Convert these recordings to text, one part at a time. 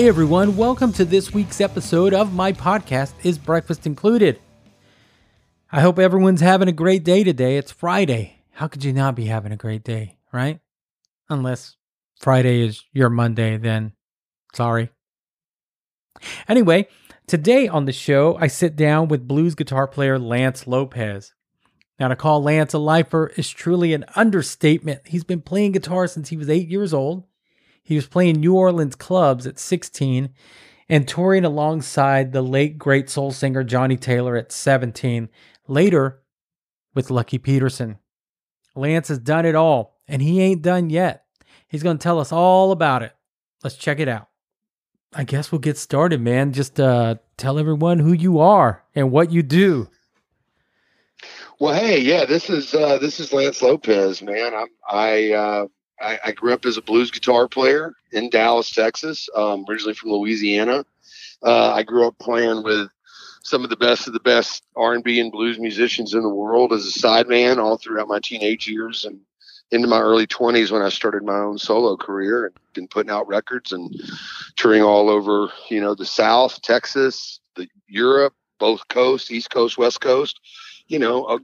Hey everyone, welcome to this week's episode of my podcast, Is Breakfast Included? I hope everyone's having a great day today. It's Friday. How could you not be having a great day, right? Unless Friday is your Monday, then sorry. Anyway, today on the show, I sit down with blues guitar player Lance Lopez. Now, to call Lance a lifer is truly an understatement. He's been playing guitar since he was eight years old. He was playing New Orleans clubs at 16 and touring alongside the late great soul singer Johnnie Taylor at 17, later with Lucky Peterson. Lance has done it all, and he ain't done yet. He's going to tell us all about it. Let's check it out. I guess we'll get started, man. Just uh, tell everyone who you are and what you do. Well, hey, yeah, this is uh, this is Lance Lopez, man. I'm, I uh, I, I, grew up as a blues guitar player in Dallas, Texas. Um, originally from Louisiana. Uh, I grew up playing with some of the best of the best R&B and blues musicians in the world as a sideman all throughout my teenage years and into my early 20s when I started my own solo career and been putting out records and touring all over, you know, the South, Texas, the Europe, both coasts, East Coast, West Coast, you know, uh,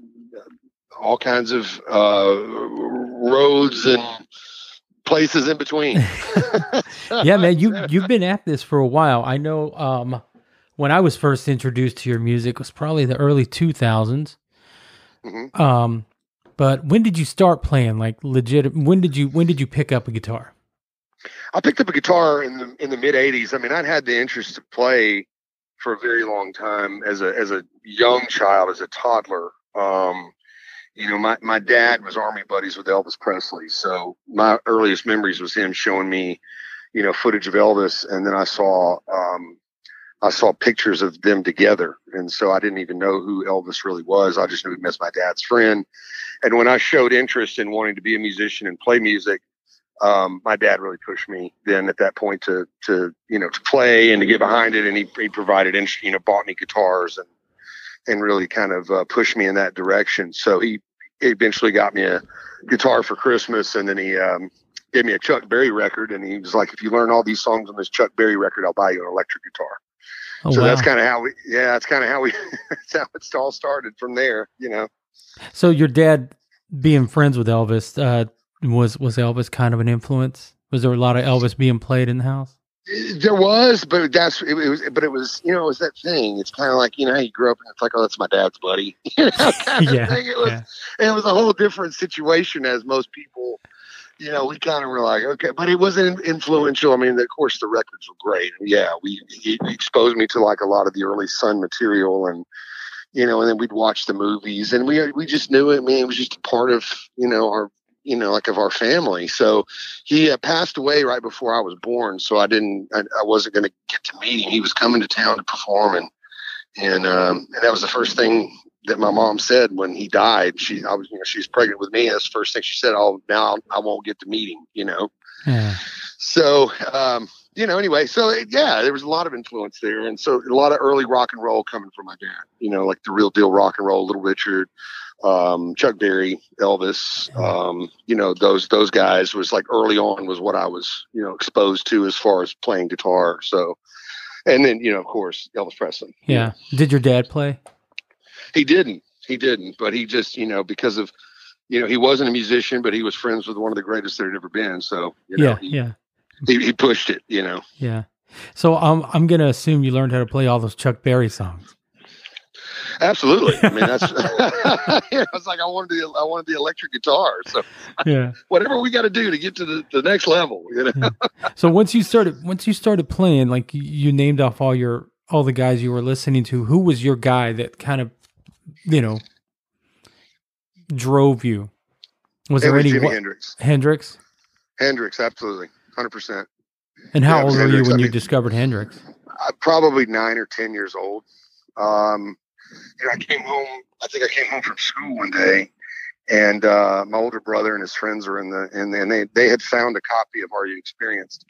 all kinds of uh, roads and places in between. yeah, man, you you've been at this for a while. I know um, when I was first introduced to your music was probably the early 2000s. Mm-hmm. Um, but when did you start playing like legit when did you when did you pick up a guitar? I picked up a guitar in the in the mid 80s. I mean, I'd had the interest to play for a very long time as a as a young child, as a toddler. Um, you know, my, my dad was army buddies with Elvis Presley. So my earliest memories was him showing me, you know, footage of Elvis. And then I saw, um, I saw pictures of them together. And so I didn't even know who Elvis really was. I just knew he was my dad's friend. And when I showed interest in wanting to be a musician and play music, um, my dad really pushed me then at that point to, to, you know, to play and to get behind it. And he, he provided, you know, bought me guitars and, and really kind of uh, pushed me in that direction. So he eventually got me a guitar for Christmas, and then he um, gave me a Chuck Berry record, and he was like, "If you learn all these songs on this Chuck Berry record, I'll buy you an electric guitar." Oh, so wow. that's kind of how we, yeah, that's kind of how we, that's how it all started from there, you know. So your dad being friends with Elvis, uh, was was Elvis kind of an influence? Was there a lot of Elvis being played in the house? There was, but that's it, it, was. But it was, you know, it was that thing. It's kind of like you know, how you grew up and it's like, oh, that's my dad's buddy. you know, kind of yeah, thing. It was, yeah. it was a whole different situation as most people. You know, we kind of were like, okay, but it wasn't influential. I mean, of course, the records were great. Yeah, we he exposed me to like a lot of the early Sun material, and you know, and then we'd watch the movies, and we we just knew it. Man, it was just a part of you know our you know, like of our family. So he uh, passed away right before I was born. So I didn't, I, I wasn't going to get to meet him. He was coming to town to perform, and and um, and that was the first thing that my mom said when he died. She, I was, you know, she was pregnant with me. That's the first thing she said. Oh, now I won't get to meet him. You know. Yeah. So, um, you know, anyway, so yeah, there was a lot of influence there, and so a lot of early rock and roll coming from my dad. You know, like the real deal rock and roll, Little Richard, um, Chuck Berry, Elvis, um, you know, those those guys was like early on was what I was, you know, exposed to as far as playing guitar. So, and then you know, of course, Elvis Presley. Yeah. Did your dad play? He didn't. He didn't. But he just, you know, because of, you know, he wasn't a musician, but he was friends with one of the greatest there had ever been. So, you know, yeah, he, yeah, he, he pushed it. You know. Yeah. So um, I'm going to assume you learned how to play all those Chuck Berry songs. Absolutely. I mean, that's. I was like, I wanted the I wanted the electric guitar. So yeah, whatever we got to do to get to the, the next level, you know. Yeah. So once you started once you started playing, like you named off all your all the guys you were listening to. Who was your guy that kind of, you know, drove you? Was it there was any Jimi Hendrix? Hendrix. Hendrix, absolutely, hundred percent. And how yeah, old were you when I you mean, discovered Hendrix? probably nine or ten years old. Um, know, I came home. I think I came home from school one day, and uh, my older brother and his friends were in the the, and they they had found a copy of Are You Experienced,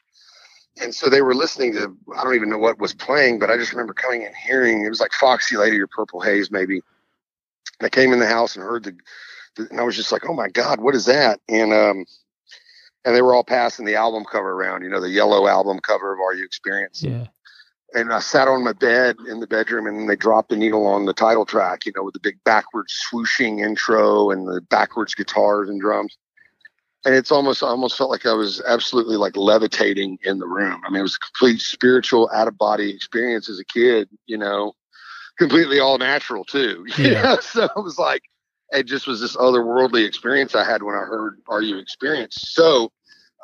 and so they were listening to I don't even know what was playing, but I just remember coming and hearing it was like Foxy Lady or Purple Haze maybe. I came in the house and heard the, the and I was just like, oh my god, what is that? And um, and they were all passing the album cover around, you know, the yellow album cover of Are You Experience? Yeah. And I sat on my bed in the bedroom and they dropped the needle on the title track, you know, with the big backwards swooshing intro and the backwards guitars and drums. And it's almost, I almost felt like I was absolutely like levitating in the room. I mean, it was a complete spiritual out of body experience as a kid, you know, completely all natural too. Yeah. so it was like, it just was this otherworldly experience I had when I heard Are You Experienced. So,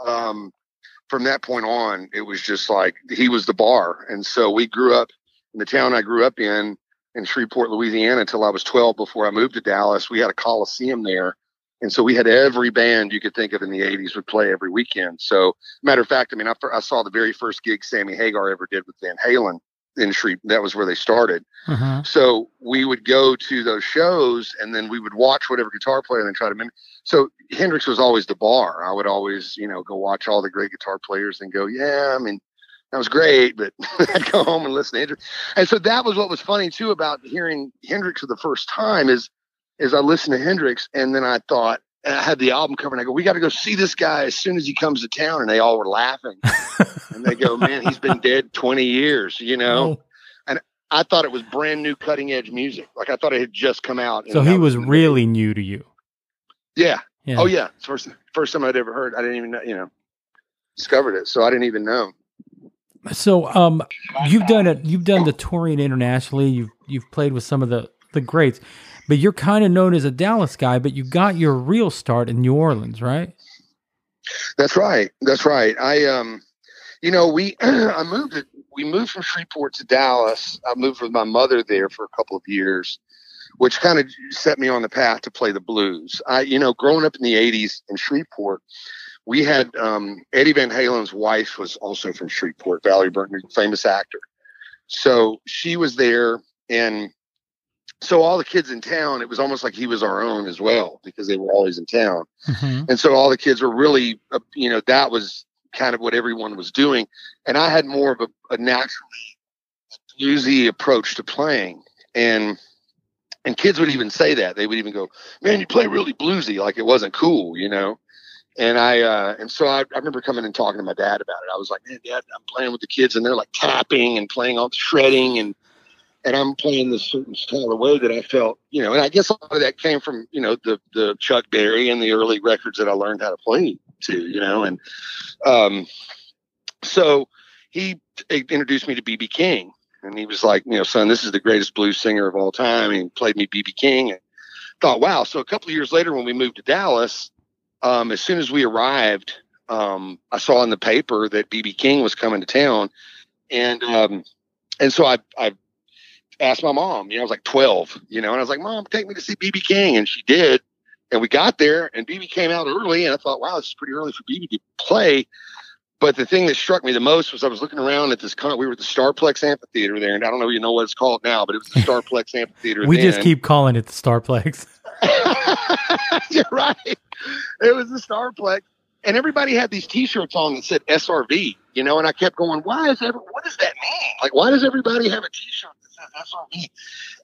um, from that point on, it was just like he was the bar. And so we grew up in the town I grew up in, in Shreveport, Louisiana, until I was 12 before I moved to Dallas. We had a Coliseum there. And so we had every band you could think of in the 80s would play every weekend. So, matter of fact, I mean, I, I saw the very first gig Sammy Hagar ever did with Van Halen in Shreve. That was where they started. Uh-huh. So we would go to those shows and then we would watch whatever guitar player and then try to mimic. So Hendrix was always the bar. I would always, you know, go watch all the great guitar players and go, yeah, I mean, that was great, but I'd go home and listen to Hendrix. And so that was what was funny too about hearing Hendrix for the first time is, is I listened to Hendrix and then I thought, and I had the album cover and I go, we got to go see this guy as soon as he comes to town. And they all were laughing. and they go, man, he's been dead 20 years, you know? Oh. And I thought it was brand new cutting edge music. Like I thought it had just come out. So he was, was really new to you. Yeah. yeah. Oh yeah. It's first, first time I'd ever heard. I didn't even know, you know, discovered it. So I didn't even know. So, um, you've done it, you've done the touring internationally. You've, you've played with some of the, the greats but you're kind of known as a Dallas guy, but you got your real start in New Orleans, right? That's right. That's right. I um you know, we I moved it we moved from Shreveport to Dallas. I moved with my mother there for a couple of years, which kind of set me on the path to play the blues. I you know, growing up in the 80s in Shreveport, we had um, Eddie Van Halen's wife was also from Shreveport, Valerie Burton, famous actor. So she was there and so all the kids in town, it was almost like he was our own as well because they were always in town. Mm-hmm. And so all the kids were really, uh, you know, that was kind of what everyone was doing. And I had more of a, a naturally bluesy approach to playing. And, and kids would even say that they would even go, man, you play really bluesy. Like it wasn't cool, you know? And I, uh, and so I, I remember coming and talking to my dad about it. I was like, man, dad, I'm playing with the kids and they're like tapping and playing all the shredding and, and I'm playing this certain style of way that I felt, you know, and I guess a lot of that came from, you know, the the Chuck Berry and the early records that I learned how to play to, you know, and um, so he introduced me to BB King, and he was like, you know, son, this is the greatest blues singer of all time, and he played me BB King, and thought, wow. So a couple of years later, when we moved to Dallas, um, as soon as we arrived, um, I saw in the paper that BB King was coming to town, and um, and so I I asked my mom. You know, I was like 12, you know, and I was like, Mom, take me to see BB King. And she did. And we got there, and BB came out early. And I thought, wow, this is pretty early for BB to play. But the thing that struck me the most was I was looking around at this. Con- we were at the Starplex Amphitheater there, and I don't know if you know what it's called now, but it was the Starplex Amphitheater. we then. just keep calling it the Starplex. You're right. It was the Starplex, and everybody had these T-shirts on that said SRV. You know, and I kept going, why is every, what does that mean? Like, why does everybody have a T-shirt that's on me.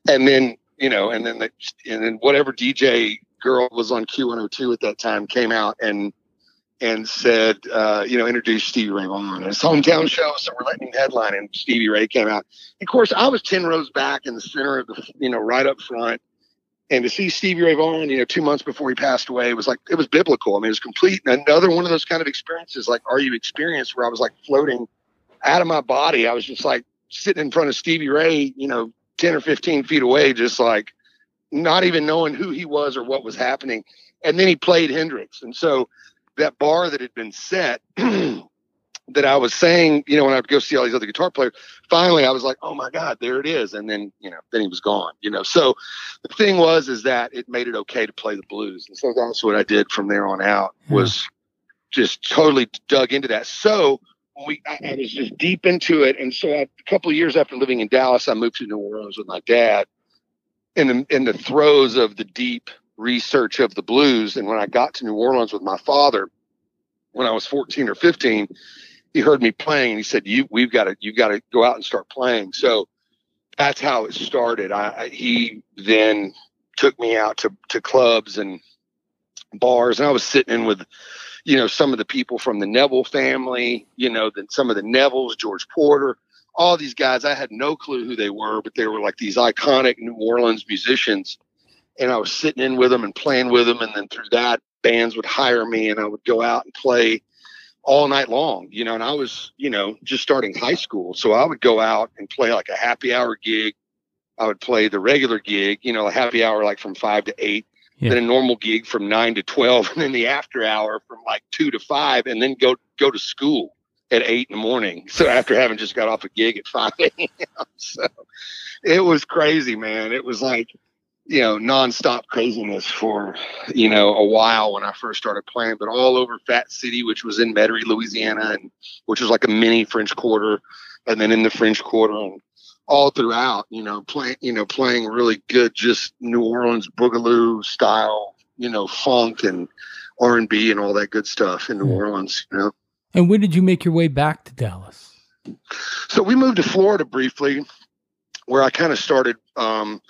And then, you know, and then, the, and then whatever DJ girl was on Q102 at that time came out and, and said, uh, you know, introduced Stevie Ray Vaughan. His hometown show, so we're letting him headline, and Stevie Ray came out. Of course, I was 10 rows back in the center of the, you know, right up front. And to see Stevie Ray Vaughan, you know, two months before he passed away, it was like, it was biblical. I mean, it was complete. Another one of those kind of experiences, like, are you experienced where I was like floating out of my body? I was just like sitting in front of Stevie Ray, you know, 10 or 15 feet away, just like not even knowing who he was or what was happening. And then he played Hendrix. And so that bar that had been set that I was saying, you know, when I would go see all these other guitar players, finally I was like, oh my God, there it is. And then, you know, then he was gone, you know. So the thing was, is that it made it okay to play the blues. And so that's what I did from there on out was just totally dug into that. So we I, was just deep into it, and so I, a couple of years after living in Dallas, I moved to New Orleans with my dad. In the in the throes of the deep research of the blues, and when I got to New Orleans with my father, when I was fourteen or fifteen, he heard me playing, and he said, "You we've got to you've got to go out and start playing." So that's how it started. I he then took me out to to clubs and bars, and I was sitting in with you know, some of the people from the Neville family, you know, then some of the Nevilles, George Porter, all these guys. I had no clue who they were, but they were like these iconic New Orleans musicians. And I was sitting in with them and playing with them. And then through that, bands would hire me and I would go out and play all night long, you know, and I was, you know, just starting high school. So I would go out and play like a happy hour gig. I would play the regular gig, you know, a happy hour like from five to eight, yeah. then a normal gig from nine to 12, and then the after hour from like two to five, and then go, go to school at eight in the morning. So after having just got off a gig at 5 a.m. So it was crazy, man. It was like, you know, nonstop craziness for, you know, a while when I first started playing, but all over Fat City, which was in Metairie, Louisiana, and which was like a mini French Quarter, and then in the French Quarter and all throughout, you know, playing, you know, playing really good, just New Orleans boogaloo style, you know, funk and R and B and all that good stuff in New Orleans, you know. And when did you make your way back to Dallas? So we moved to Florida briefly, where I kind of started, um,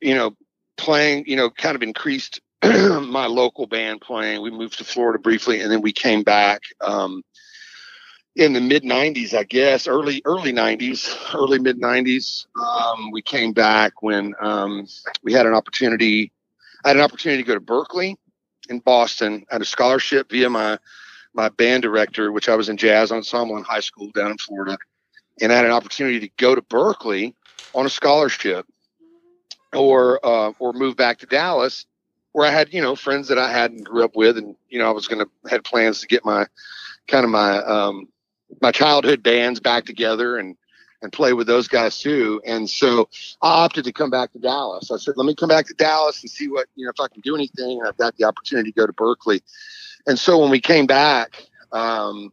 you know, playing, you know, kind of increased my local band playing. We moved to Florida briefly, and then we came back um, in the mid '90s, I guess, early early '90s, early mid '90s. Um, we came back when um, we had an opportunity. I had an opportunity to go to Berklee in Boston. I had a scholarship via my my band director, which I was in jazz ensemble in high school down in Florida, and I had an opportunity to go to Berklee on a scholarship or uh, or move back to Dallas, where I had you know friends that I had and grew up with, and you know I was going to had plans to get my kind of my um, my childhood bands back together and and play with those guys too. And so I opted to come back to Dallas. I said, let me come back to Dallas and see what you know if I can do anything. And I've got the opportunity to go to Berklee. And so when we came back, um,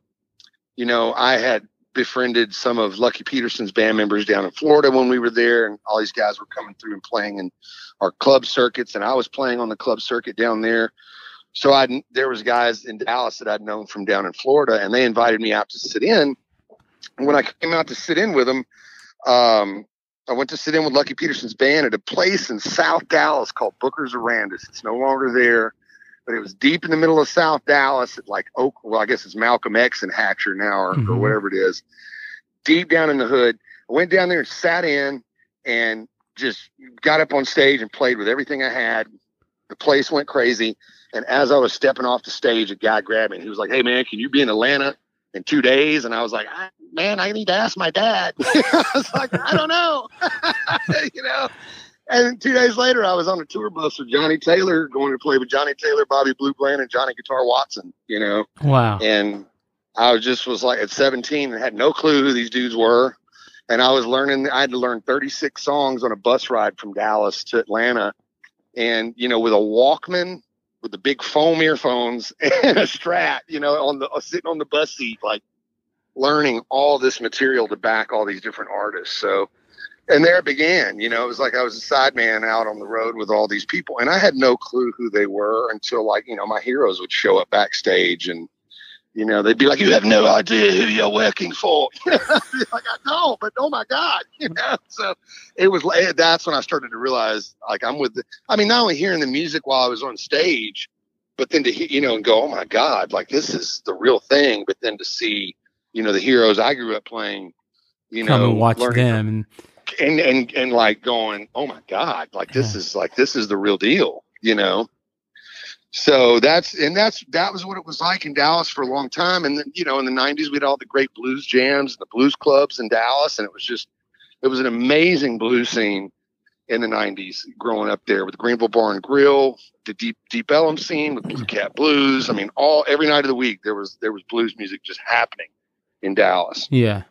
you know, I had befriended some of Lucky Peterson's band members down in Florida when we were there, and all these guys were coming through and playing in our club circuits, and I was playing on the club circuit down there. So I there was guys in Dallas that I'd known from down in Florida, and they invited me out to sit in. And when I came out to sit in with them, um, I went to sit in with Lucky Peterson's band at a place in South Dallas called Booker's Arandis. It's no longer there but it was deep in the middle of South Dallas at like Oak. Well, I guess it's Malcolm X and Hatcher now, or, mm-hmm. or whatever it is. Deep down in the hood. I went down there and sat in and just got up on stage and played with everything I had. The place went crazy. And as I was stepping off the stage, a guy grabbed me and he was like, Hey man, can you be in Atlanta in two days? And I was like, I, man, I need to ask my dad. I was like, I don't know. you know, and two days later, I was on a tour bus with Johnnie Taylor, going to play with Johnnie Taylor, Bobby Blue Bland, and Johnny Guitar Watson. You know, wow. And I just was like at 17 and had no clue who these dudes were, and I was learning. I had to learn 36 songs on a bus ride from Dallas to Atlanta, and you know, with a Walkman with the big foam earphones and a Strat, you know, on the uh, sitting on the bus seat, like learning all this material to back all these different artists. So and there it began. You know, it was like I was a sideman out on the road with all these people, and I had no clue who they were until like you know my heroes would show up backstage, and you know they'd be like, "You have no idea who you're working for." like I know, but oh my god, you know. So it was eh, that's when I started to realize like I'm with. The, I mean, not only hearing the music while I was on stage, but then to you know and go, "Oh my god, like this is the real thing." But then to see you know the heroes I grew up playing you know, come and watch them and and and and like going, oh my god, like this yeah. is like this is the real deal, you know. So that's and that's that was what it was like in Dallas for a long time. And then you know in the '90s we had all the great blues jams, and the blues clubs in Dallas, and it was just it was an amazing blues scene in the '90s. Growing up there with the Greenville Bar and Grill, the Deep Deep Ellum scene with Blue Cat Blues. I mean, all every night of the week there was there was blues music just happening in Dallas. Yeah.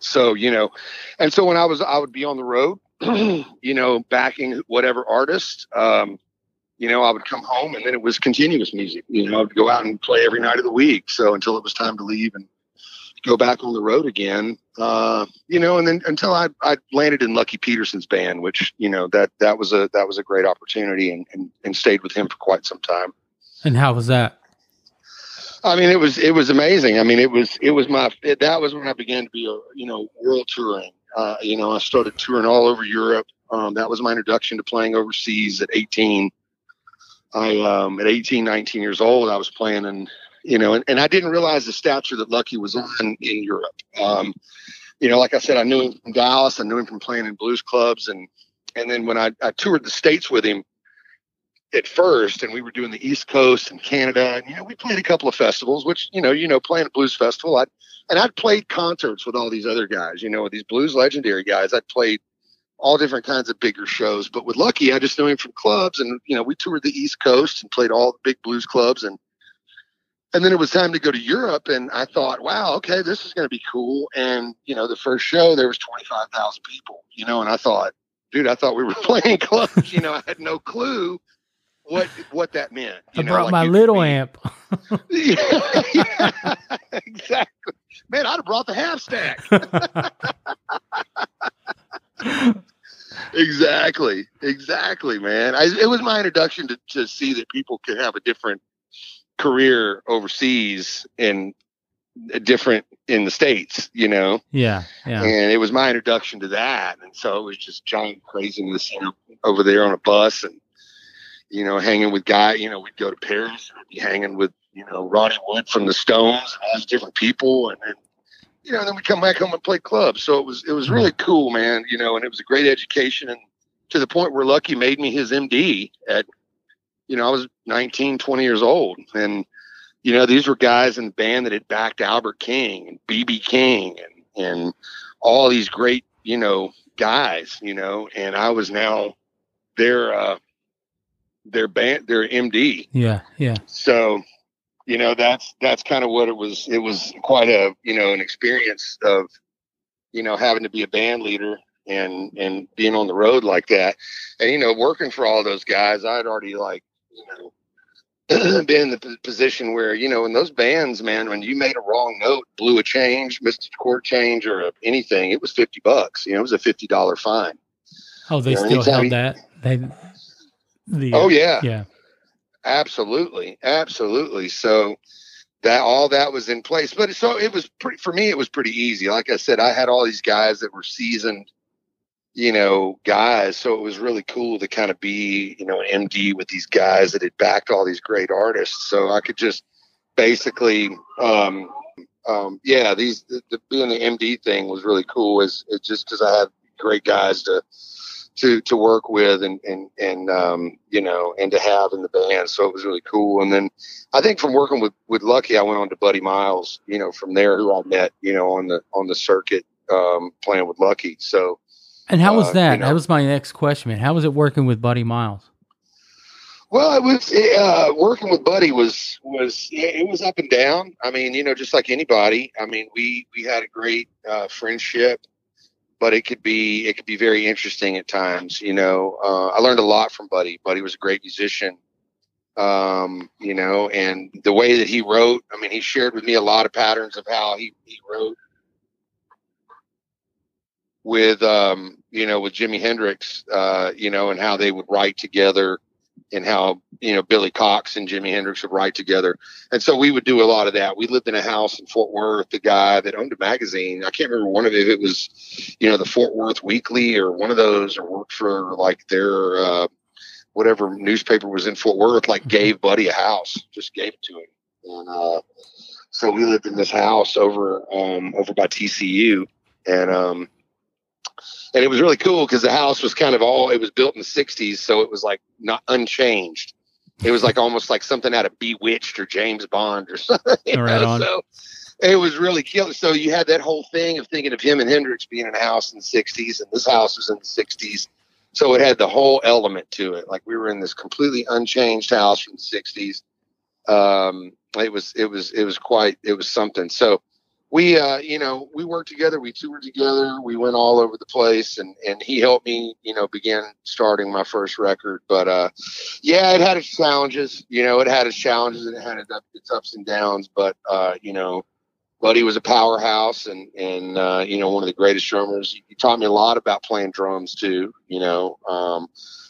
So, you know, and so when I was, I would be on the road, you know, backing whatever artist, um, you know, I would come home and then it was continuous music. You know, I would go out and play every night of the week. So until it was time to leave and go back on the road again, uh, you know, and then until I, I landed in Lucky Peterson's band, which, you know, that, that was a, that was a great opportunity and, and, and stayed with him for quite some time. And how was that? I mean, it was it was amazing. I mean, it was it was my it, that was when I began to be a you know world touring. Uh, you know, I started touring all over Europe. Um, that was my introduction to playing overseas at 18. I um, at 18, 19 years old, I was playing in you know, and, and I didn't realize the stature that Lucky was on in Europe. Um, you know, like I said, I knew him from Dallas. I knew him from playing in blues clubs, and and then when I, I toured the states with him at first, and we were doing the East Coast and Canada, and you know, we played a couple of festivals, which you know, you know, playing a blues festival, I and I'd played concerts with all these other guys, you know, with these blues legendary guys. I'd played all different kinds of bigger shows, but with Lucky, I just knew him from clubs, and you know, we toured the East Coast and played all the big blues clubs, and and then it was time to go to Europe, and I thought, wow, okay, this is going to be cool. And you know, the first show there was twenty five thousand people, you know, and I thought, dude, I thought we were playing clubs. you know, I had no clue what what that meant. I know, brought like my little amp. yeah, yeah, exactly. Man, I'd have brought the half stack. exactly, exactly, man. I, it was my introduction to, to see that people could have a different career overseas and uh, different in the states, you know. Yeah, yeah. And it was my introduction to that, and so it was just giant craziness, you know, over there on a bus and you know, hanging with guy. You know, we'd go to Paris and be hanging with you know Ronnie Wood from the Stones and all these different people, and then you know, then we come back home and play clubs. So it was it was really cool, man. You know, and it was a great education, and to the point where Lucky made me his MD at you know, I was 19, 20 years old. And, you know, these were guys in the band that had backed Albert King and BB King and, and all these great, you know, guys, you know, and I was now their, uh, their band, their MD. Yeah. Yeah. So, you know, that's, that's kind of what it was. It was quite a, you know, an experience of, you know, having to be a band leader and, and being on the road like that. And, you know, working for all those guys, I'd already like, you know, been in the position where, you know, in those bands, man, when you made a wrong note, blew a change, missed a chord change or anything, it was 50 bucks. You know, it was a $50 fine. Oh, they you know, still held that? They, the, oh, yeah. Yeah. Absolutely. Absolutely. So, that all that was in place but so it was pretty for me it was pretty easy like i said i had all these guys that were seasoned you know, guys. So it was really cool to kind of be, you know, an MD with these guys that had backed all these great artists. So I could just basically, um, um, yeah, these the, the, being the MD thing was really cool. Is it just because I had great guys to to to work with and and and um, you know and to have in the band. So it was really cool. And then I think from working with with Lucky, I went on to Buddy Miles. You know, from there who I met, you know, on the on the circuit um, playing with Lucky. So and how was uh, that? You know, that was my next question, man. How was it working with Buddy Miles? Well, it was uh, working with Buddy was was it was up and down. I mean, you know, just like anybody. I mean, we we had a great uh, friendship, but it could be it could be very interesting at times. You know, uh, I learned a lot from Buddy. Buddy was a great musician. Um, you know, and the way that he wrote. I mean, he shared with me a lot of patterns of how he he wrote with um, you know with Jimi Hendrix, uh, you know, and how they would write together, and how you know Billy Cox and Jimi Hendrix would write together, and so we would do a lot of that. We lived in a house in Fort Worth. The guy that owned a magazine, I can't remember one of it. It was, you know, the Fort Worth Weekly or one of those, or worked for like their uh, whatever newspaper was in Fort Worth. Like gave Buddy a house, just gave it to him, and uh, so we lived in this house over um, over by TCU, and um, and it was really cool because the house was kind of all it was built in the 60s so it was like not unchanged. It was like almost like something out of bewitched or james bond or something right on. so it was really killer. So you had that whole thing of thinking of him and hendrix being in a house in the 60s and this house was in the 60s so it had the whole element to it. Like we were in this completely unchanged house from the 60s um, it was it was it was quite it was something. So we uh, you know we worked together we toured together we went all over the place and and he helped me you know begin starting my first record. But uh yeah it had its challenges you know it had its challenges and it had its ups and downs but uh you know buddy was a powerhouse and and uh you know one of the greatest drummers. He taught me a lot about playing drums too you know um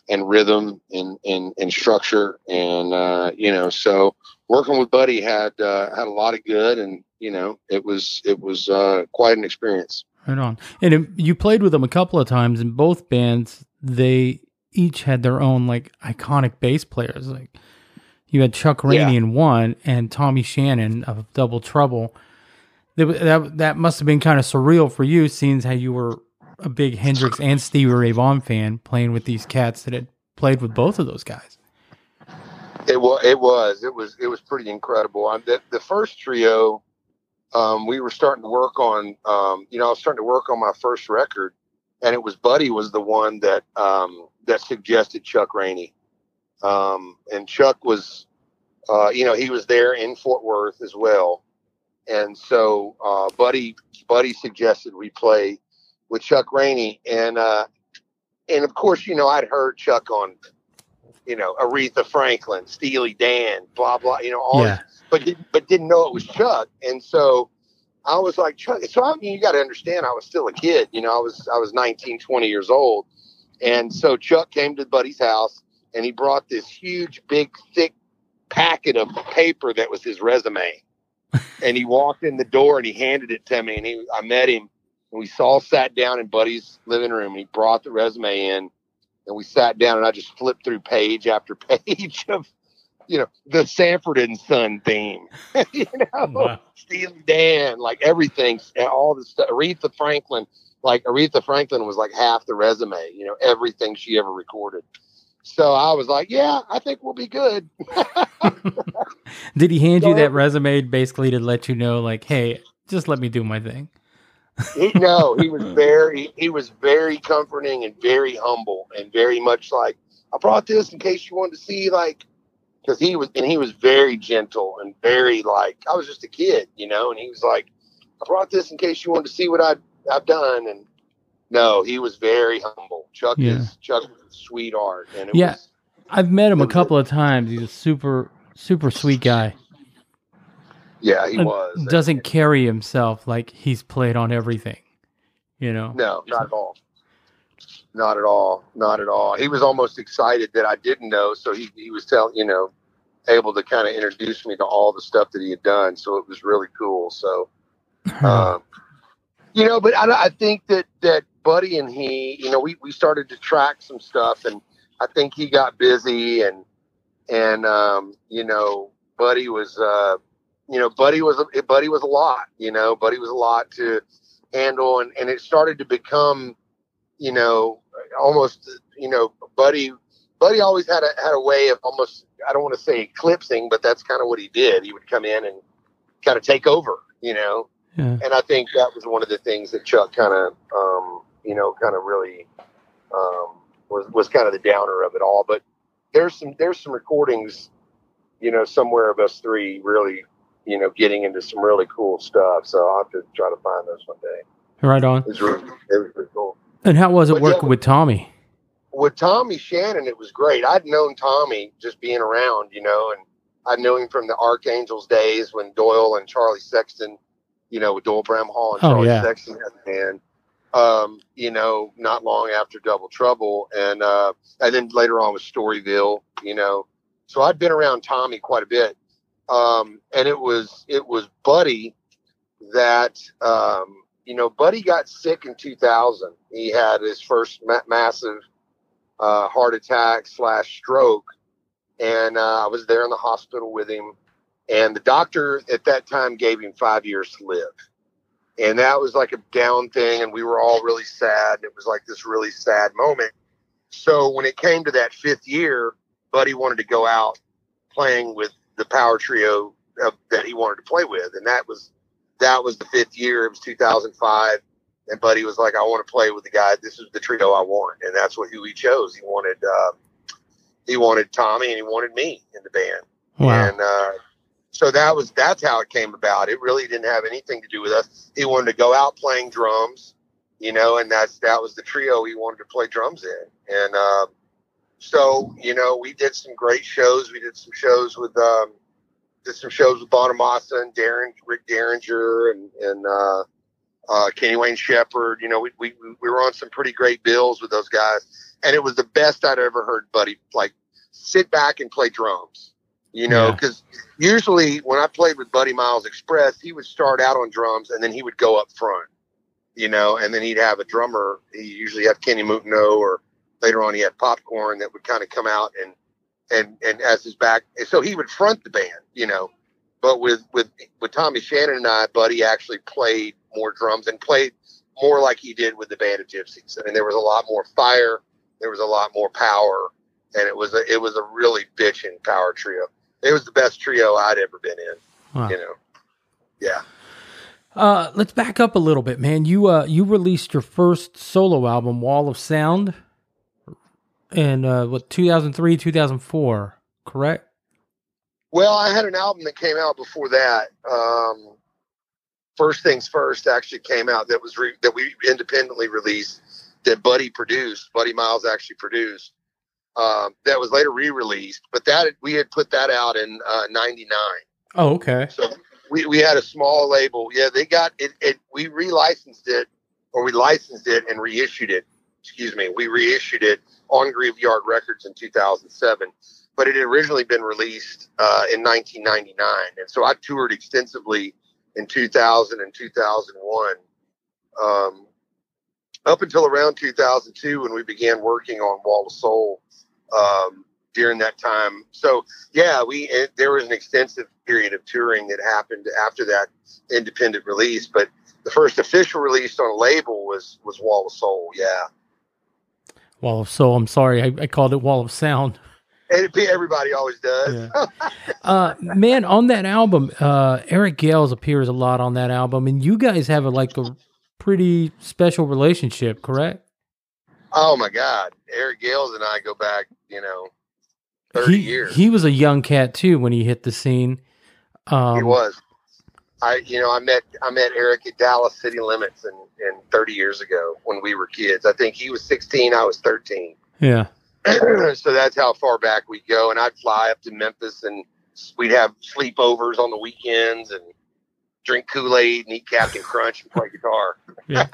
and rhythm and and, and structure and uh you know so working with buddy had uh had a lot of good and you know, it was it was uh, quite an experience. Right on. And it, you played with them a couple of times in both bands. They each had their own like iconic bass players. Like You had Chuck Rainey yeah. in one and Tommy Shannon of Double Trouble. That that, that must have been kind of surreal for you, seeing how you were a big Hendrix and Stevie Ray Vaughan fan, playing with these cats that had played with both of those guys. It was. It was. It was. It was pretty incredible. The, the first trio, um, we were starting to work on. Um, you know, I was starting to work on my first record, and it was Buddy was the one that um, that suggested Chuck Rainey, um, and Chuck was, uh, you know, he was there in Fort Worth as well, and so uh, Buddy Buddy suggested we play with Chuck Rainey, and uh, and of course, you know, I'd heard Chuck on, you know, Aretha Franklin, Steely Dan, blah blah, you know, all, yeah. but but didn't know it was Chuck, and so I was like Chuck. So I mean, you got to understand, I was still a kid, you know, I was I was 19, 20 years old, and so Chuck came to Buddy's house, and he brought this huge, big, thick packet of paper that was his resume. and he walked in the door and he handed it to me and he I met him and we all sat down in Buddy's living room. And he brought the resume in, and we sat down, and I just flipped through page after page of, you know, the Sanford and Son theme, you know, wow. Steely Dan, like everything, all the stuff. Aretha Franklin, like Aretha Franklin was like half the resume, you know, everything she ever recorded. So I was like, yeah, I think we'll be good. Did he hand so, you that resume basically to let you know, like, hey, just let me do my thing? He, no, he was very he was very comforting and very humble and very much like I brought this in case you wanted to see like because he was and he was very gentle and very like I was just a kid, you know, and he was like I brought this in case you wanted to see what I I've done and no, he was very humble. Chuck yeah. is Chuck was a sweetheart and yeah. Was, I've met him a couple of times. He's a super super sweet guy. Yeah, he was. Doesn't and, carry himself like he's played on everything, you know? No, not at all. Not at all. Not at all. He was almost excited that I didn't know, so he he was telling you know able to kind of introduce me to all the stuff that he had done. So it was really cool. So, um, you know, but I, I think that that Buddy and he, you know, we we started to track some stuff, and I think he got busy, and and um, you know, Buddy was. Uh, you know, Buddy was a, Buddy was a lot. You know, Buddy was a lot to handle, and and it started to become, you know, almost you know, Buddy Buddy always had a had a way of almost I don't want to say eclipsing, but that's kind of what he did. He would come in and kind of take over, you know. Yeah. And I think that was one of the things that Chuck kind of, um, you know, kind of really um, was was kind of the downer of it all. But there's some there's some recordings, you know, somewhere of us three really you know, getting into some really cool stuff. So I'll have to try to find those one day. Right on. It was really, it was really cool. And how was it but working yeah, with Tommy? With Tommy Shannon, it was great. I'd known Tommy just being around, you know, and I knew him from the Arc Angels days when Doyle and Charlie Sexton, you know, with Doyle Bramhall and oh, Charlie yeah. Sexton had the band. Um, you know, not long after Double Trouble, and uh, and then later on with Storyville, you know. So I'd been around Tommy quite a bit, um, and it was it was Buddy that um, you know Buddy got sick in 2000. He had his first ma- massive uh, heart attack slash stroke, and uh, I was there in the hospital with him. And the doctor at that time gave him five years to live. And that was like a down thing. And we were all really sad. And It was like this really sad moment. So when it came to that fifth year, Buddy wanted to go out playing with the power trio of, that he wanted to play with, and that was that was the fifth year. It was 2005, and Buddy was like, "I want to play with the guy. This is the trio I want," and that's what who he chose. He wanted uh, he wanted Tommy and he wanted me in the band, wow. and uh, so that was that's how it came about. It really didn't have anything to do with us. He wanted to go out playing drums, you know, and that's that was the trio he wanted to play drums in, and. Uh, so, you know, we did some great shows. We did some shows with, um, did some shows with Bonamassa and Darren, Rick Derringer and, and, uh, uh, Kenny Wayne Shepherd. You know, we, we, we were on some pretty great bills with those guys. And it was the best I'd ever heard Buddy like sit back and play drums, you know, because yeah. usually when I played with Buddy Miles Express, he would start out on drums and then he would go up front, you know, and then he'd have a drummer. He usually had Kenny Moutonneau or later on he had popcorn that would kind of come out and and and as his back, so he would front the band, you know. But with with with Tommy Shannon and I, Buddy actually played more drums and played more like he did with the Band of Gypsys I mean, there was a lot more fire, there was a lot more power, and it was a it was a really bitching power trio. It was the best trio I'd ever been in. Wow. You know, yeah. Uh, let's back up a little bit, man. You uh you released your first solo album, Wall of Sound, in uh what 2003, 2004, correct? Well, I had an album that came out before that. Um, first things first actually came out that was re- that we independently released that Buddy produced. Buddy Miles actually produced. Um, that was later re-released, but that we had put that out in '99. Uh, oh, okay. So we, we had a small label. Yeah, they got it, it. We relicensed it, or we licensed it and reissued it. Excuse me. We reissued it on Graveyard Records in 2007, but it had originally been released uh, in 1999. And so I toured extensively in 2000 and 2001, um, up until around 2002 when we began working on Wall of Soul. Um, during that time. So yeah, we it, there was an extensive period of touring that happened after that independent release, but the first official release on a label was was Wall of Soul. Yeah. Wall of Soul. I'm sorry, I, I called it Wall of Sound. Everybody always does. Yeah. uh, man, on that album, uh, Eric Gales appears a lot on that album, and you guys have a, like a pretty special relationship, correct? Oh my God, Eric Gales and I go back, you know, thirty he, years. He was a young cat too when he hit the scene. Um, he was. I, you know, I met I met Eric at Dallas City Limits and and 30 years ago when we were kids. I think he was 16, I was 13. Yeah. so that's how far back we go. And I'd fly up to Memphis and we'd have sleepovers on the weekends and drink Kool Aid and eat Captain Crunch and play guitar. Yeah.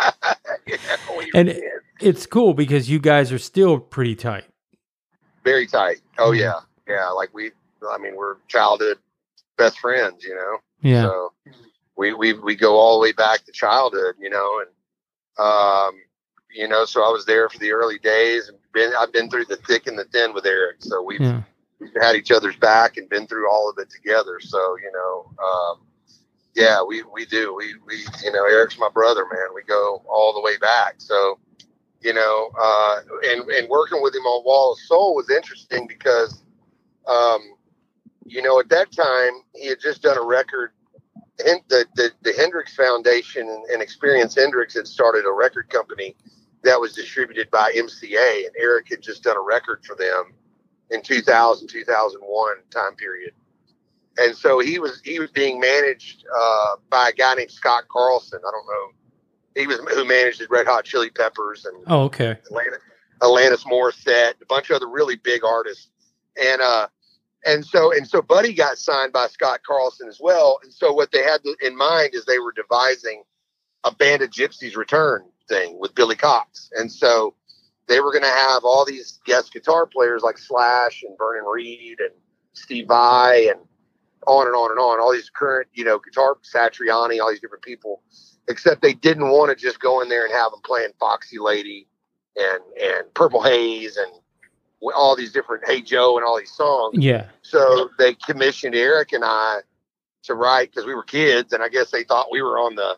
yeah and it, it's cool because you guys are still pretty tight. Very tight. Oh mm-hmm. yeah, yeah. Like we, I mean, we're childhood best friends. You know. Yeah. So we we we go all the way back to childhood. You know, and um, you know, so I was there for the early days, and been I've been through the thick and the thin with Eric. So we've, yeah. we've had each other's back and been through all of it together. So you know. Um, yeah, we, we do. We, we, you know, Eric's my brother, man. We go all the way back. So, you know, uh, and, and working with him on Wall of Soul was interesting because, um, you know, at that time he had just done a record. The, the, the Hendrix Foundation and Experience Hendrix had started a record company that was distributed by MCA, and Eric had just done a record for them in 2000, 2001 time period. And so he was he was being managed uh, by a guy named Scott Carlson. I don't know he was who managed the Red Hot Chili Peppers and oh okay Atlanta, Alanis Morissette, a bunch of other really big artists, and uh and so and so Buddy got signed by Scott Carlson as well. And so what they had in mind is they were devising a Band of Gypsys return thing with Billy Cox, and so they were going to have all these guest guitar players like Slash and Vernon Reid and Steve Vai and on and on and on. All these current, you know, guitar Satriani, all these different people except they didn't want to just go in there and have them playing Foxy Lady and and Purple Haze and all these different Hey Joe and all these songs. Yeah. So they commissioned Eric and I to write because we were kids, and I guess they thought we were on the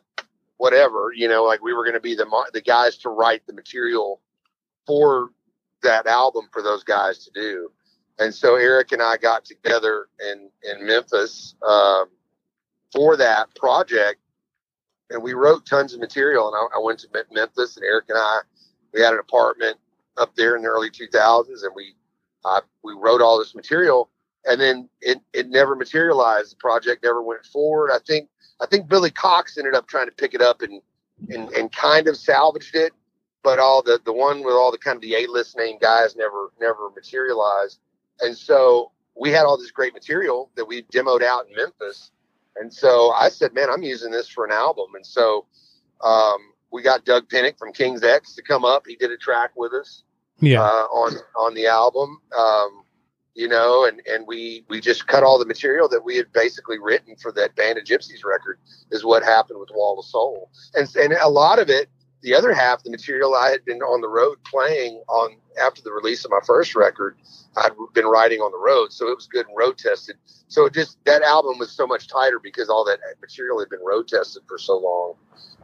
whatever, you know, like we were going to be the the guys to write the material for that album for those guys to do. And so Eric and I got together in in Memphis um, for that project and we wrote tons of material. And I, I, went to Memphis, and Eric and I, we had an apartment up there in the early 2000s, and we uh, we wrote all this material, and then it it never materialized. The project never went forward. I think I think Billy Cox ended up trying to pick it up and and, and kind of salvaged it, but all the the one with all the kind of the A list name guys never never materialized. And so we had all this great material that we demoed out in Memphis and so I said, man, I'm using this for an album. And so um, we got Doug Pinnick from King's X to come up. He did a track with us yeah. uh, on on the album. Um, you know, and, and we, we just cut all the material that we had basically written for that Band of Gypsys record is what happened with Wall of Soul. And, and a lot of it the other half, the material I had been on the road playing on after the release of my first record, I'd been writing on the road, so it was good and road tested. So it just that album was so much tighter because all that material had been road tested for so long,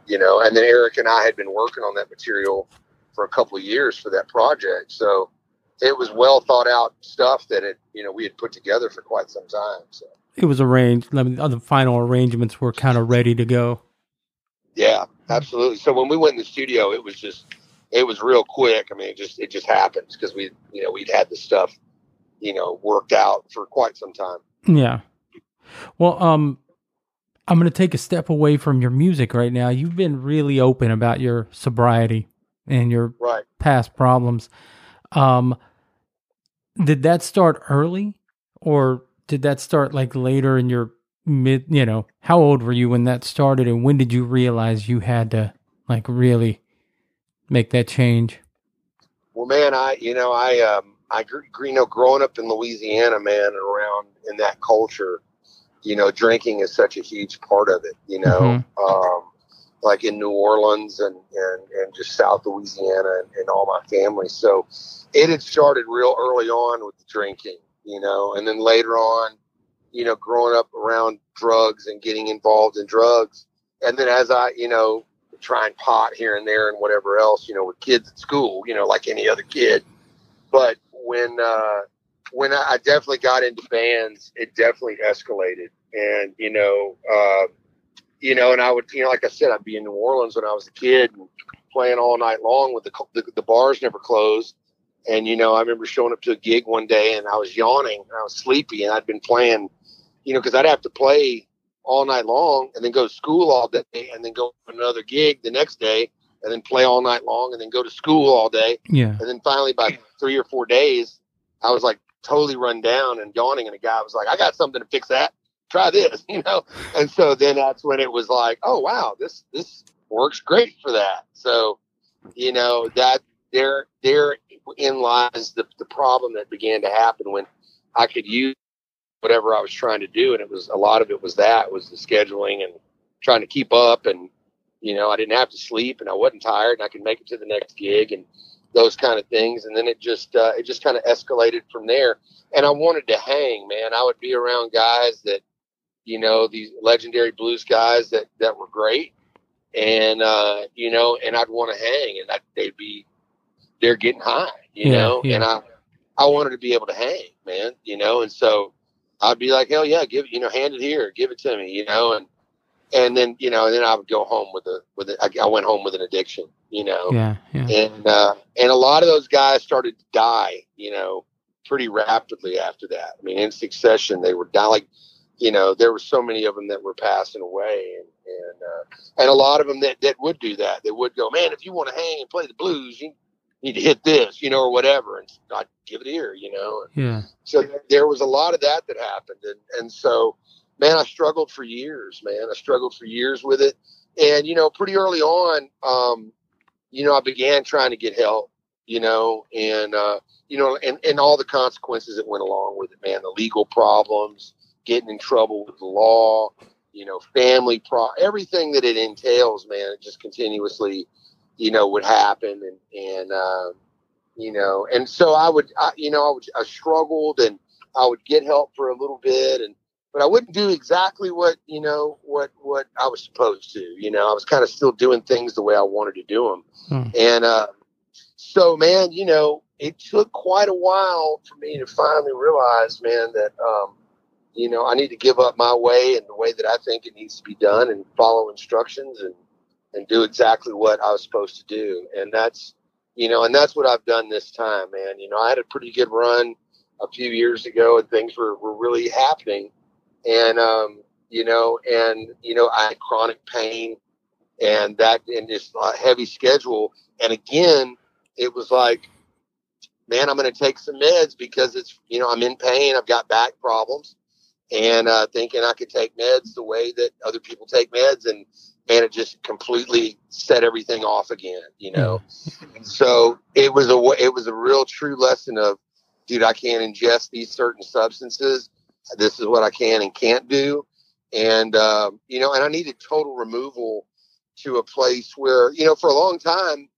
you know. And then Eric and I had been working on that material for a couple of years for that project, so it was well thought out stuff that it you know we had put together for quite some time. So it was arranged. I mean, the final arrangements were kind of ready to go. Yeah, absolutely. So when we went in the studio, it was just it was real quick. I mean, it just it just happens because we you know we'd had the stuff you know worked out for quite some time. Yeah. Well, um, I'm going to take a step away from your music right now. You've been really open about your sobriety and your right. past problems. Um, did that start early, or did that start like later in your mid? You know, how old were you when that started, and when did you realize you had to like really make that change? Well, man, I you know I um I you know growing up in Louisiana, man, around in that culture, you know, drinking is such a huge part of it. You know, mm-hmm. um, like in New Orleans and and and just South Louisiana and, and all my family. So it had started real early on with the drinking, you know, and then later on, you know, growing up around drugs and getting involved in drugs, and then as I, you know, trying pot here and there and whatever else, you know, with kids at school, you know, like any other kid. But when uh, when I definitely got into bands, it definitely escalated, and you know, uh, you know, and I would, you know, like I said, I'd be in New Orleans when I was a kid and playing all night long with the the, the bars never closed. And you know, I remember showing up to a gig one day and I was yawning and I was sleepy and I'd been playing, you know, because I'd have to play all night long and then go to school all day and then go to another gig the next day and then play all night long and then go to school all day. Yeah. And then finally, by three or four days, I was like totally run down and yawning. And the guy was like, I got something to fix that. Try this, you know? And so then that's when it was like, oh, wow, this, this works great for that. So, you know, that there, there in lies the, the problem that began to happen when I could use whatever I was trying to do. And it was a lot of it was that was the scheduling and trying to keep up and you know, I didn't have to sleep and I wasn't tired and I could make it to the next gig and those kind of things. And then it just, uh, it just kind of escalated from there. And I wanted to hang, man. I would be around guys that, you know, these legendary blues guys that, that were great. And, uh, you know, and I'd want to hang and I, they'd be, they're getting high, you yeah, know, yeah. and I, I wanted to be able to hang, man, you know, and so I'd be like, hell yeah, give, you know, hand it here, give it to me, you know, and, and then you know, and then I would go home with a with a, I, I went home with an addiction, you know. Yeah, yeah. And uh, and a lot of those guys started to die, you know, pretty rapidly after that. I mean, in succession, they were dying. Like, you know, there were so many of them that were passing away, and and uh, and a lot of them that that would do that. They would go, man, if you want to hang and play the blues, you need to hit this, you know, or whatever, and I'd give it here, you know. Yeah. So there was a lot of that that happened, and and so man, I struggled for years, man. I struggled for years with it. And, you know, pretty early on, um, you know, I began trying to get help, you know, and, uh, you know, and, and all the consequences that went along with it, man, the legal problems, getting in trouble with the law, you know, family pro, everything that it entails, man, it just continuously, you know, would happen. And, and, uh, you know, and so I would, I, you know, I would, I struggled and I would get help for a little bit and, but I wouldn't do exactly what you know what what I was supposed to. You know, I was kind of still doing things the way I wanted to do them, hmm. and uh, so man, you know, it took quite a while for me to finally realize, man, that um, you know I need to give up my way and the way that I think it needs to be done, and follow instructions and and do exactly what I was supposed to do, and that's you know, and that's what I've done this time, man. You know, I had a pretty good run a few years ago, and things were were really happening. And um, you know, and you know, I had chronic pain, and that and this heavy schedule, and again, it was like, man, I'm going to take some meds because it's you know I'm in pain, I've got back problems, and uh, thinking I could take meds the way that other people take meds, and man, it just completely set everything off again, you know. so it was a it was a real true lesson of, dude, I can't ingest these certain substances this is what I can and can't do. And, uh, you know, and I needed total removal to a place where, you know, for a long time,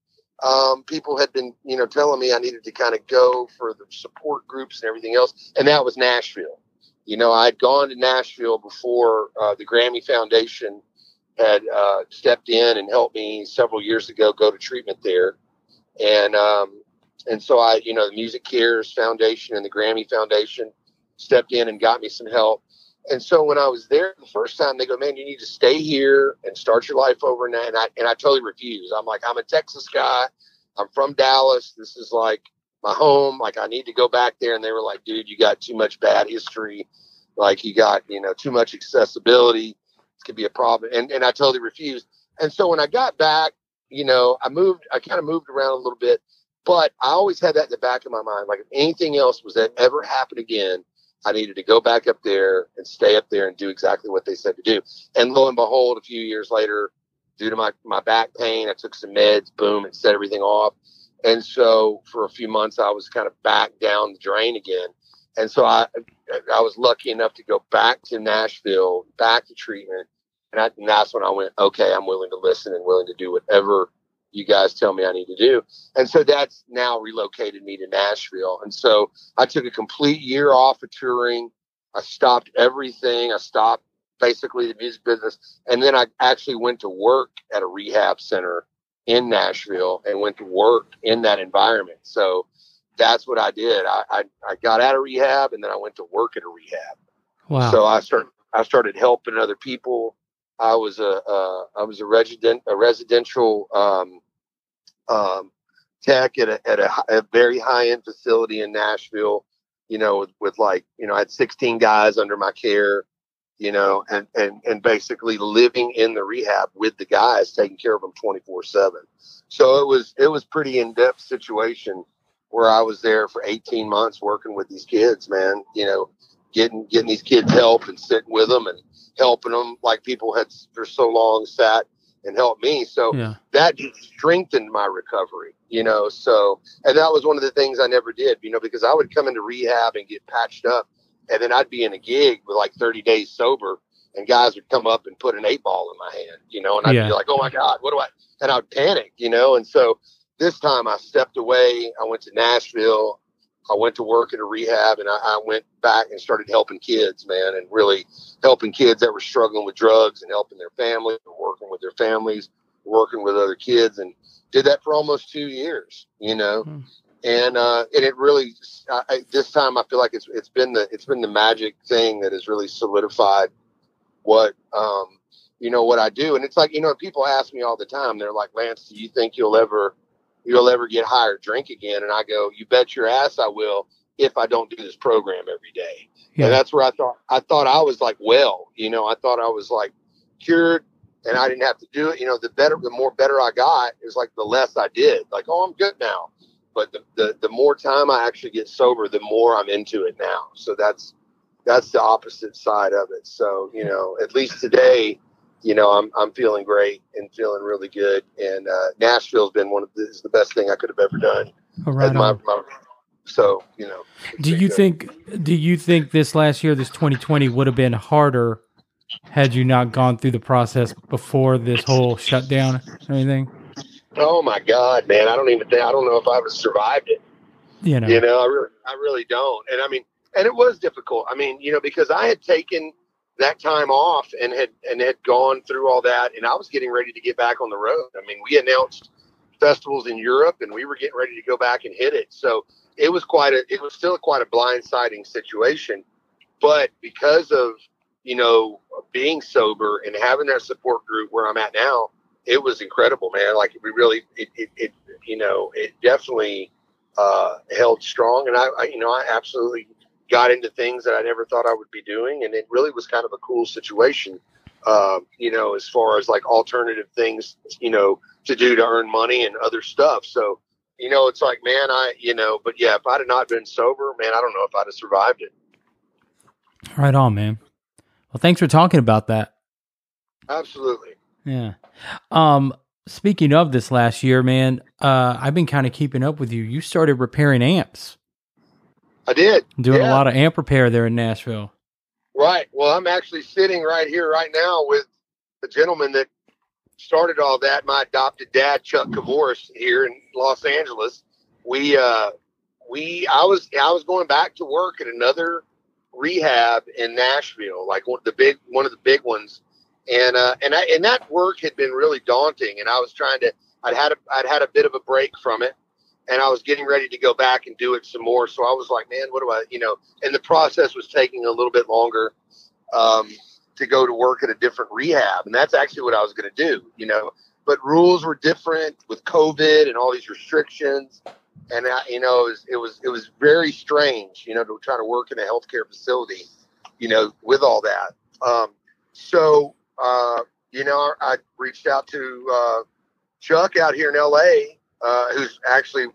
um, people had been, you know, telling me I needed to kind of go for the support groups and everything else. And that was Nashville. You know, I'd gone to Nashville before uh, the Grammy Foundation had uh, stepped in and helped me several years ago go to treatment there. And, um, and so I, you know, the MusiCares Foundation and the Grammy Foundation stepped in and got me some help. And so when I was there the first time, they go, "Man, you need to stay here and start your life over." And I and I totally refuse. I'm like, I'm a Texas guy. I'm from Dallas. This is like my home. Like I need to go back there. And they were like, "Dude, you got too much bad history. Like you got you know too much accessibility. It could be a problem." And and I totally refused. And so when I got back, you know, I moved. I kind of moved around a little bit, but I always had that in the back of my mind. Like if anything else was that ever happen again I needed to go back up there and stay up there and do exactly what they said to do. And lo and behold, a few years later, due to my, my back pain, I took some meds, boom, and set everything off. And so for a few months, I was kind of back down the drain again. And so I, I was lucky enough to go back to Nashville, back to treatment. And, I, and that's when I went, okay, I'm willing to listen and willing to do whatever you guys tell me I need to do. And so that's now relocated me to Nashville. And so I took a complete year off of touring. I stopped everything. I stopped basically the music business. And then I actually went to work at a rehab center in Nashville and went to work in that environment. So that's what I did. I, I, I got out of rehab and then I went to work at a rehab. Wow. So I started, I started helping other people I was a uh, I was a resident a residential um, um, tech at a at a, a very high end facility in Nashville. You know, with, with like you know, I had 16 guys under my care. You know, and and and basically living in the rehab with the guys, taking care of them 24 seven. So it was it was pretty in depth situation where I was there for 18 months working with these kids, man. You know, getting getting these kids help and sitting with them and helping them like people had for so long sat and helped me. So yeah. that strengthened my recovery, you know. So, and that was one of the things I never did, you know, because I would come into rehab and get patched up, and then I'd be in a gig with like 30 days sober, and guys would come up and put an eight ball in my hand, you know, and I'd yeah. be like, oh my God, what do I, and I'd panic, you know. And so this time I stepped away. I went to Nashville. I went to work at a rehab and I, I, went back and started helping kids, man, and really helping kids that were struggling with drugs and helping their families, working with their families, working with other kids, and did that for almost two years, you know. Hmm. And uh, and it really I, this time I feel like it's it's been the it's been the magic thing that has really solidified what um, you know what I do. And it's like you know people ask me all the time. They're like, Lance, do you think you'll ever you'll ever get high or drink again. And I go, you bet your ass I will if I don't do this program every day. Yeah. And that's where I thought, I thought I was like, well, you know, I thought I was like cured and I didn't have to do it. You know, the better, the more better I got is like the less I did like, oh, I'm good now. But the, the, the more time I actually get sober, the more I'm into it now. So that's, that's the opposite side of it. So, you know, at least today, you know, I'm I'm feeling great and feeling really good. And uh, Nashville's been one of the, is the best thing I could have ever done. Oh, right my, my, so you know. Do you good. think? Do you think this last year, this 2020, would have been harder had you not gone through the process before this whole shutdown or anything? Oh my God, man! I don't even think I don't know if I would have survived it. You know, you know, I really, I really don't. And I mean, and it was difficult. I mean, you know, because I had taken that time off and had and had gone through all that and I was getting ready to get back on the road. I mean, we announced festivals in Europe and we were getting ready to go back and hit it. So it was quite a it was still quite a blindsiding situation. But because of, you know, being sober and having that support group where I'm at now, it was incredible, man. Like we really it it, it you know, it definitely uh, held strong and I, I you know, I absolutely got into things that I never thought I would be doing, and it really was kind of a cool situation. Um, you know, as far as like alternative things, you know, to do to earn money and other stuff. So, you know, it's like, man, I, you know, but yeah, if I'd have not been sober, man, I don't know if I'd have survived it. Right on, man. Well, thanks for talking about that. Absolutely. Yeah. Um, speaking of this last year, man, uh, I've been kind of keeping up with you. You started repairing amps. I did. Doing yeah. a lot of amp repair there in Nashville. Right. Well, I'm actually sitting right here right now with the gentleman that started all that, my adopted dad, Chuck Cavoris, here in Los Angeles, we uh, we I was I was going back to work at another rehab in Nashville, like one the big one of the big ones, and uh, and I, and that work had been really daunting, and I was trying to I'd had a, I'd had a bit of a break from it, and I was getting ready to go back and do it some more. So I was like, man, what do I, you know? And the process was taking a little bit longer um, to go to work at a different rehab, and that's actually what I was going to do, you know. But rules were different with COVID and all these restrictions, and you know, it was it was it was very strange, you know, to try to work in a healthcare facility, you know, with all that. Um, so, uh, you know, I reached out to uh, Chuck out here in L.A., uh, who's actually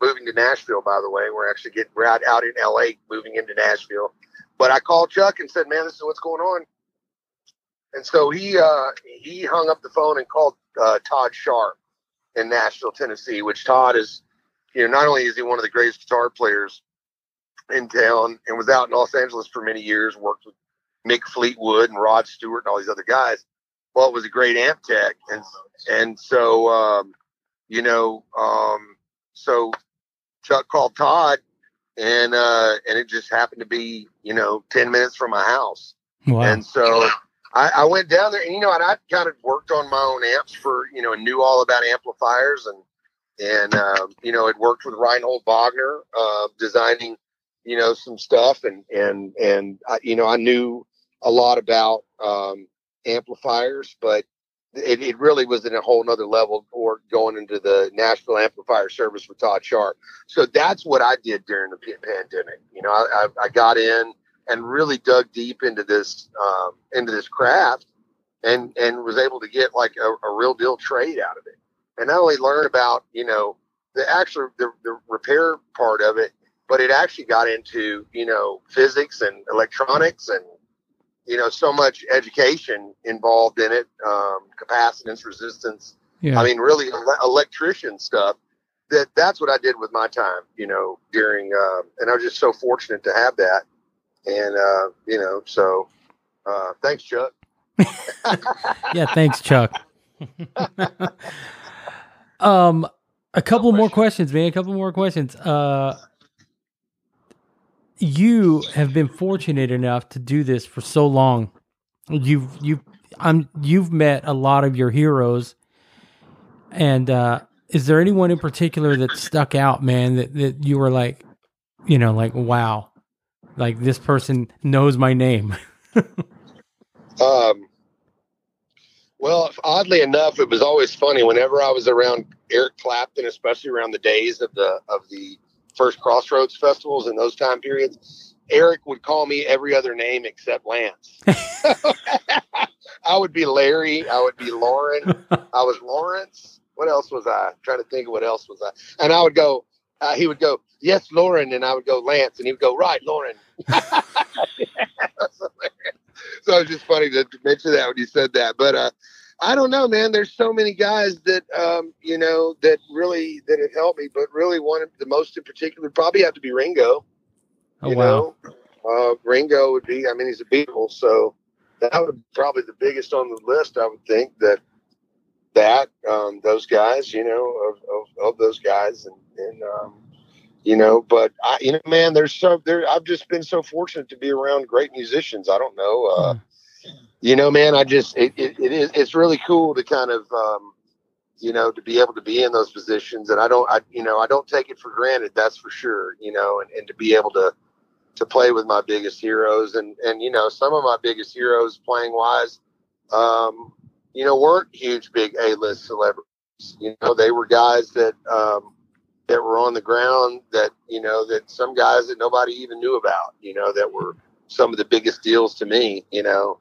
moving to Nashville, by the way. We're actually getting out, out in LA moving into Nashville. But I called Chuck and said, Man, this is what's going on. And so he uh, he hung up the phone and called uh, Todd Sharp in Nashville, Tennessee, which Todd is, you know, not only is he one of the greatest guitar players in town and was out in Los Angeles for many years, worked with Mick Fleetwood and Rod Stewart and all these other guys. Well, it was a great amp tech. And, and so, um, you know, um, so Chuck called Todd, and uh, and it just happened to be you know ten minutes from my house. Wow. And so I, I went down there, and you know, and I kind of worked on my own amps for you know, and knew all about amplifiers, and and um, you know, had worked with Reinhold Bogner, uh, designing you know some stuff, and and and I, you know, I knew a lot about um, amplifiers, but it, it really was in a whole nother level or going into the Nashville amplifier service with Todd Sharp. So that's what I did during the pandemic. You know, I, I, I got in and really dug deep into this, um, into this craft and, and was able to get like a, a real deal trade out of it. And not only learn about, you know, the actual, the, the repair part of it, but it actually got into, you know, physics and electronics and you know so much education involved in it um, capacitance resistance. Yeah. i mean really ele- electrician stuff that that's what i did with my time you know during uh, and i was just so fortunate to have that. And uh, you know so uh, thanks chuck. Yeah thanks chuck. Um a couple no more questions man a couple more questions. Uh you have been fortunate enough to do this for so long. You've you've I'm you've met a lot of your heroes, and uh, is there anyone in particular that stuck out, man? That that you were like, you know, like wow, like this person knows my name. um. Well, oddly enough, it was always funny whenever I was around Eric Clapton, especially around the days of the of the first Crossroads festivals in those time periods, Eric would call me every other name except Lance. I would be Larry. I would be Lauren. I was Lawrence. What else was I? I'm trying to think of what else was I? And I would go, uh, he would go, yes, Lauren. And I would go, Lance. And he would go, right, Lauren. so it was just funny to mention that when you said that. But uh, I don't know, man. There's so many guys that um, you know that really that have helped me, but really one of the most in particular probably have to be Ringo. Oh you wow. Know? Uh, Ringo would be. I mean, he's a Beatle, so that would be probably the biggest on the list. I would think that that um, those guys, you know, of, of, of those guys, and, and um, you know, but I, you know, man, there's so there. I've just been so fortunate to be around great musicians. I don't know. Uh, hmm you know, man, I just it, it, it is it's really cool to kind of um, you know to be able to be in those positions, and I don't I you know I don't take it for granted. That's for sure. You know, and, and to be able to to play with my biggest heroes, and and you know some of my biggest heroes playing wise, um, you know, weren't huge big A list celebrities. You know, they were guys that um, that were on the ground that you know that some guys that nobody even knew about. You know, that were some of the biggest deals to me. You know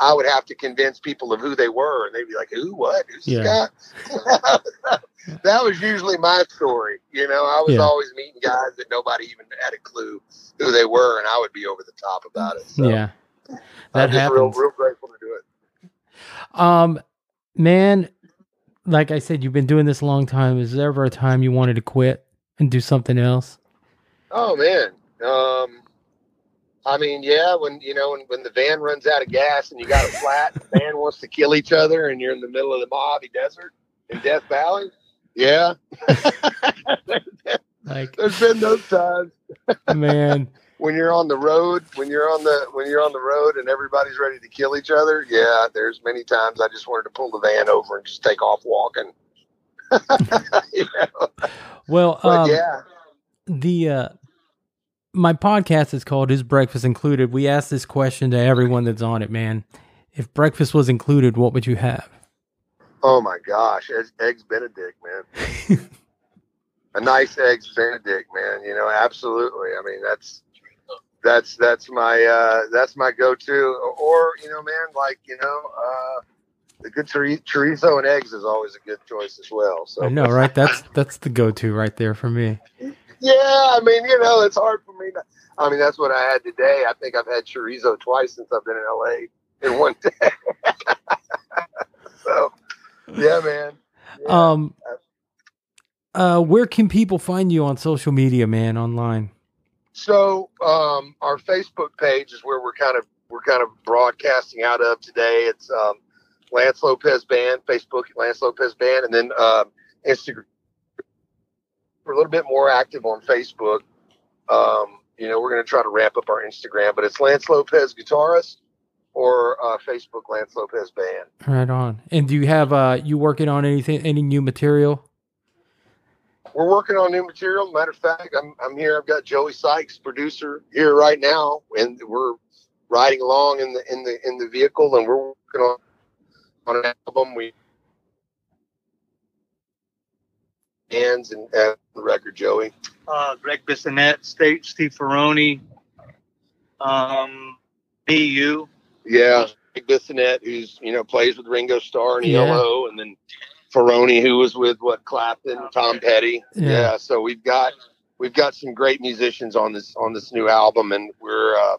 I would have to convince people of who they were, and they'd be like, "Who? What? Who's yeah. this guy?" that was usually my story. You know, I was yeah. always meeting guys that nobody even had a clue who they were, and I would be over the top about it. So yeah, that happens. Real, real grateful to do it. Um, man, like I said, you've been doing this a long time. Is there ever a time you wanted to quit and do something else? Oh man, um, I mean, yeah, when you know when, when the van runs out of gas and you got a flat, and the van wants to kill each other, and you're in the middle of the Mojave Desert in Death Valley. Yeah, like there's been those times, man. when you're on the road, when you're on the when you're on the road, and everybody's ready to kill each other. Yeah, there's many times I just wanted to pull the van over and just take off walking. you know? Well, um, yeah, the uh, my podcast is called "Is Breakfast Included?" We ask this question to everyone that's on it, man. If breakfast was included, what would you have? Oh my gosh, eggs, eggs Benedict, man. a nice eggs Benedict, man. You know, absolutely. I mean, that's that's that's my uh, that's my go-to. Or you know, man, like you know, uh, the good chorizo and eggs is always a good choice as well. So I know, right? That's that's the go-to right there for me. Yeah, I mean, you know, it's hard for me. To, I mean, that's what I had today. I think I've had chorizo twice since I've been in LA in one day. so, yeah, man. Yeah. Um, uh, where can people find you on social media, man? Online. So, um, our Facebook page is where we're kind of we're kind of broadcasting out of today. It's um, Lance Lopez Band, Facebook Lance Lopez Band, and then um, Instagram we're a little bit more active on Facebook. Um, you know, we're going to try to ramp up our Instagram, but it's Lance Lopez guitarist or uh, Facebook Lance Lopez band. Right on. And do you have uh, you working on anything, any new material? We're working on new material. Matter of fact, I'm I'm here. I've got Joey Sykes, producer, here right now, and we're riding along in the in the in the vehicle, and we're working on on an album. We hands and uh, the record, Joey? Uh, Greg Bissonette, State, Steve Ferrone, um, BU. Yeah, Greg Bissonette, who's you know plays with Ringo Starr and ELO, yeah. and then Ferrone, who was with what Clapton, Tom Petty. Yeah. yeah. so we've got we've got some great musicians on this on this new album, and we're uh,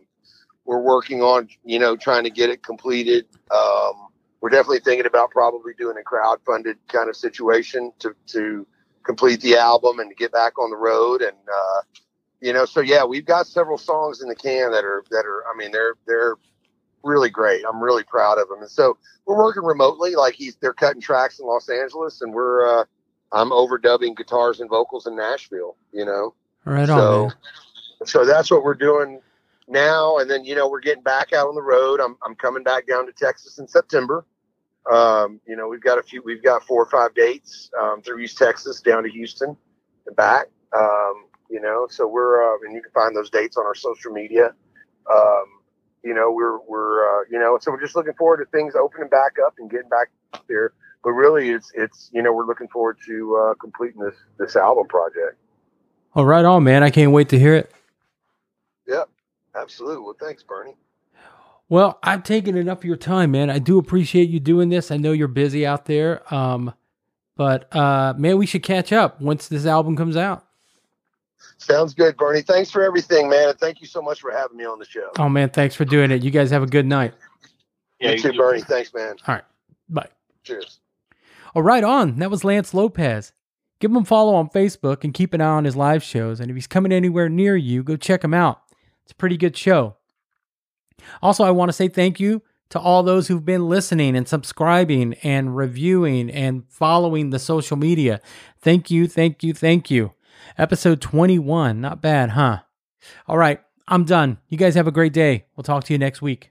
we're working on you know trying to get it completed. Um, we're definitely thinking about probably doing a crowd funded kind of situation to to complete the album and get back on the road. And uh, you know so yeah we've got several songs in the can that are that are i mean they're they're really great. I'm really proud of them and so we're working remotely. Like he's they're cutting tracks in los angeles and we're uh i'm overdubbing guitars and vocals in nashville you know? Right so, on so that's what we're doing now. And then you know we're getting back out on the road. I'm, I'm coming back down to texas in september um, you know, we've got a few, we've got four or five dates um, through East Texas down to Houston and back. Um, you know, so we're, uh, and you can find those dates on our social media. Um, you know, we're, we're, uh, you know, so we're just looking forward to things opening back up and getting back there. But really, it's, it's, you know, we're looking forward to uh, completing this, this album project. Oh, right on, man. I can't wait to hear it. Yep, absolutely. Well, thanks, Bernie. Well, I've taken enough of your time, man. I do appreciate you doing this. I know you're busy out there. Um, but uh, man, we should catch up once this album comes out. Sounds good, Bernie. Thanks for everything, man. thank you so much for having me on the show. Oh man, thanks for doing it. You guys have a good night. Yeah, you, too, Bernie. Thanks, man. All right. Bye. Cheers. All right, on. That was Lance Lopez. Give him a follow on Facebook and keep an eye on his live shows. And if he's coming anywhere near you, go check him out. It's a pretty good show. Also, I want to say thank you to all those who've been listening and subscribing and reviewing and following the social media. Thank you, thank you, thank you. Episode 21. Not bad, huh? All right, I'm done. You guys have a great day. We'll talk to you next week.